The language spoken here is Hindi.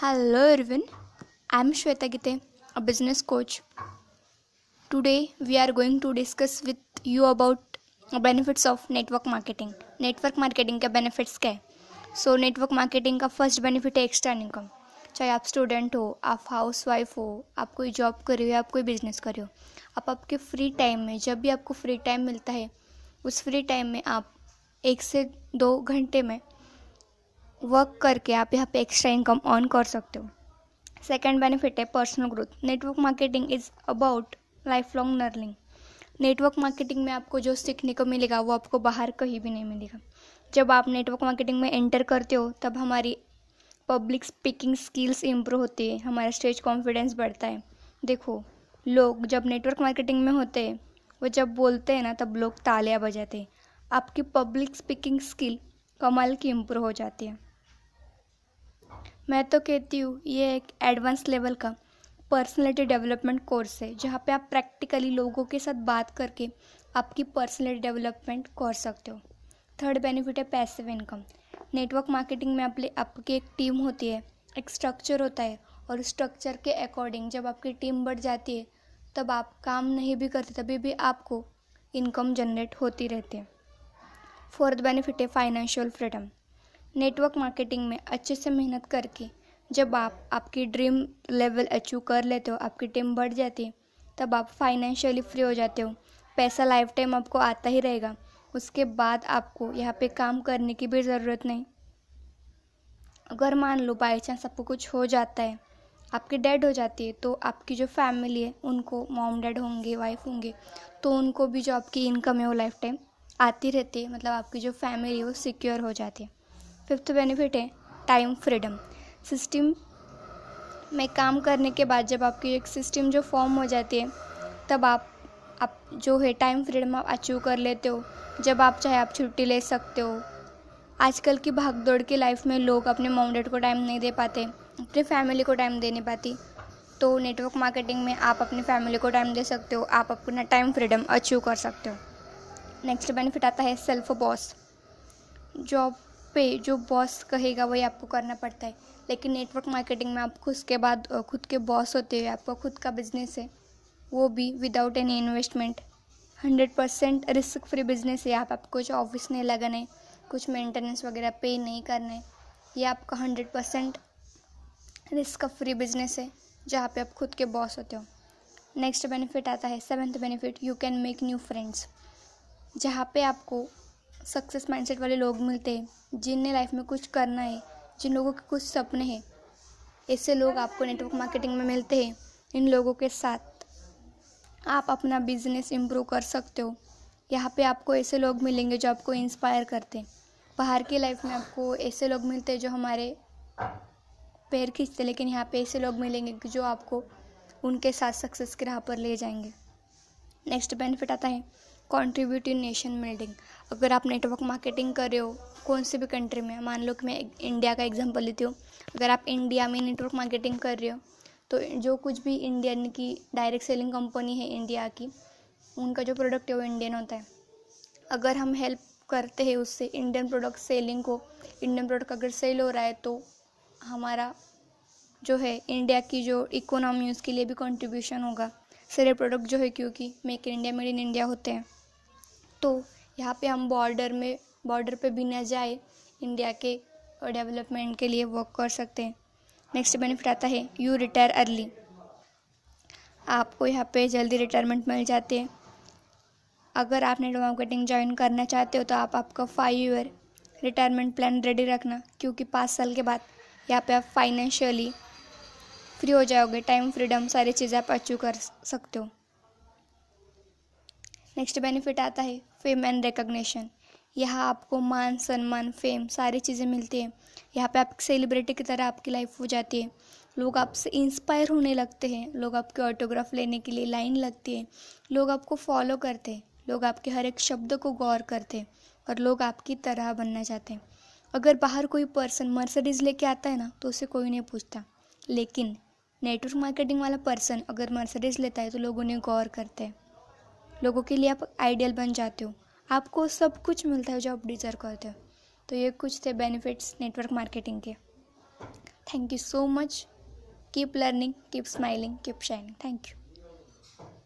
Hello everyone, I am Shweta Gite, a business coach. Today we are going to discuss with you about benefits of network marketing. Network marketing के बेनिफिट्स क्या है सो नेटवर्क मार्केटिंग का फ़र्स्ट बेनिफिट है एक्स्ट्रा इनकम चाहे आप स्टूडेंट हो आप हाउस वाइफ हो आप कोई जॉब कर रहे हो आप कोई बिज़नेस कर रहे हो आप आपके फ्री टाइम में जब भी आपको फ्री टाइम मिलता है उस फ्री टाइम में आप एक से दो घंटे में वर्क करके आप यहाँ पे एक्स्ट्रा इनकम अर्न कर सकते हो। सेकेंड बेनिफिट है personal growth network marketing is about life long learning network marketing में आपको जो सीखने को मिलेगा, वो आपको बाहर कहीं भी नहीं मिलेगा। जब आप नेटवर्क मार्केटिंग में एंटर करते हो, तब हमारी पब्लिक स्पीकिंग स्किल्स इम्प्रूव होती है, हमारा स्टेज कॉन्फिडेंस बढ़ता है। देखो, लोग जब नेटवर्क मार्केटिंग में होते हैं, वो जब बोलते हैं ना, तब लोग तालियाँ बजाते हैं। आपकी पब्लिक स्पीकिंग स्किल कमाल की इम्प्रूव हो जाती है। मैं तो कहती हूँ, ये एक एडवांस लेवल का पर्सनैलिटी डेवलपमेंट कोर्स है, जहाँ पे आप प्रैक्टिकली लोगों के साथ बात करके आपकी पर्सनैलिटी डेवलपमेंट कर सकते हो। थर्ड बेनिफिट है पैसिव इनकम नेटवर्क मार्केटिंग में आप आपकी एक टीम होती है, एक स्ट्रक्चर होता है, और स्ट्रक्चर के अकॉर्डिंग जब आपकी टीम बढ़ जाती है, तब आप काम नहीं भी करते, तभी भी आपको इनकम जनरेट होती रहती है। फोर्थ बेनिफिट है फाइनेंशियल फ्रीडम नेटवर्क मार्केटिंग में अच्छे से मेहनत करके जब आप, आपकी ड्रीम लेवल अचीव कर लेते हो, आपकी टीम बढ़ जाती है, तब आप फाइनेंशियली फ्री हो जाते हो। पैसा लाइफ टाइम आपको आता ही रहेगा। उसके बाद आपको यहाँ पे काम करने की भी ज़रूरत नहीं। अगर मान लो बाई चांस आपको कुछ हो जाता है, आपकी डेड हो जाती है तो आपकी जो फैमिली है, उनको मॉम डैड होंगे वाइफ होंगे तो उनको भी जो आपकी इनकम है वो लाइफ टाइम आती रहती है। मतलब आपकी जो फैमिली है वो सिक्योर हो जाती है। फिफ्थ बेनिफिट है टाइम फ्रीडम सिस्टम में काम करने के बाद जब आपकी एक सिस्टम जो फॉर्म हो जाती है, तब आप आप जो है टाइम फ्रीडम आप अचीव कर लेते हो। जब आप, चाहे आप छुट्टी ले सकते हो। आजकल की भाग दौड़ की लाइफ में लोग अपने मॉम डैड को टाइम नहीं दे पाते, अपनी फैमिली को टाइम दे नहीं पाती। तो नेटवर्क मार्केटिंग में आप अपनी फैमिली को टाइम दे सकते हो, आप अपना टाइम फ्रीडम अचीव कर सकते हो। नेक्स्ट बेनिफिट आता है सेल्फ बॉस जॉब पे जो बॉस कहेगा, वही आपको करना पड़ता है। लेकिन नेटवर्क मार्केटिंग में आप खुद के बाद खुद के बॉस होते हैं आपका खुद का बिज़नेस है, वो भी without any investment hundred percent risk free business है। आप, आपको कुछ ऑफ़िस नहीं लगाना है, कुछ मेंटेनेंस वगैरह पे नहीं करना है, ये आपका hundred percent risk free business है, जहाँ पे आप खुद के बॉस होते हो। नेक्स्ट बेनिफिट आता है seventh benefit you can make new friends जहाँ पे आपको सक्सेस माइंडसेट वाले लोग मिलते हैं, जिनने लाइफ में कुछ करना है, जिन लोगों के कुछ सपने हैं, ऐसे लोग आपको नेटवर्क मार्केटिंग में मिलते हैं, इन लोगों के साथ। आप अपना बिज़नेस इम्प्रूव कर सकते हो। यहाँ पे आपको ऐसे लोग मिलेंगे जो आपको इंस्पायर करते हैं। बाहर की लाइफ में आपको ऐसे लोग मिलते हैं जो हमारे पैर खींचते लेकिन यहाँ पे ऐसे लोग मिलेंगे जो आपको उनके साथ सक्सेस के राह पर ले जाएँगे। नेक्स्ट बेनिफिट आता है कॉन्ट्रीब्यूट इन नेशन बिल्डिंग अगर आप नेटवर्क मार्केटिंग कर रहे हो, कौन से भी कंट्री में, मान लो कि मैं इंडिया का एग्जांपल लेती हूँ। अगर आप इंडिया में नेटवर्क मार्केटिंग कर रहे हो तो जो कुछ भी इंडियन की डायरेक्ट सेलिंग कंपनी है इंडिया की, उनका जो प्रोडक्ट है वो इंडियन होता है। अगर हम हेल्प करते हैं उससे इंडियन प्रोडक्ट सेलिंग को इंडियन प्रोडक्ट अगर सेल हो रहा है तो हमारा जो है इंडिया की जो इकोनॉमी उसके लिए भी कंट्रीब्यूशन होगा। सारे प्रोडक्ट जो है, क्योंकि make in India made in India होते हैं। तो यहाँ पे हम बॉर्डर में बॉर्डर पे भी न जाए इंडिया के डेवलपमेंट के लिए वर्क कर सकते हैं। नेक्स्ट बेनिफिट आता है यू रिटायर अर्ली आपको यहाँ पे जल्दी रिटायरमेंट मिल जाती है। अगर आप नेट मार्केटिंग ज्वाइन करना चाहते हो तो आप आपका five year retirement plan ready रखना, क्योंकि पाँच साल के बाद यहाँ पे आप फाइनेंशियली फ्री हो जाओगे टाइम फ्रीडम सारी चीज़ें आप अचीव कर सकते हो। नेक्स्ट बेनिफिट आता है फेम एंड रिकग्निशन यहाँ आपको मान, सम्मान फेम सारी चीज़ें मिलती हैं। यहाँ पे आप सेलिब्रिटी की तरह आपकी लाइफ हो जाती है। लोग आपसे इंस्पायर होने लगते हैं। लोग आपके ऑटोग्राफ लेने के लिए लाइन लगती है। लोग आपको फॉलो करते हैं। लोग आपके हर एक शब्द को गौर करते हैं और लोग आपकी तरह बनना चाहते हैं। अगर बाहर कोई पर्सन मर्सडीज़ लेके आता है ना तो उसे कोई नहीं पूछता। लेकिन नेटवर्क मार्केटिंग वाला पर्सन अगर मर्सडीज़ लेता है तो लोग उन्हें गौर करते हैं। लोगों के लिए आप आइडियल बन जाते हो। आपको सब कुछ मिलता है जो आप डिज़र्व करते हो। तो ये कुछ थे बेनिफिट्स नेटवर्क मार्केटिंग के। Thank you so much keep learning keep smiling keep shining thank you.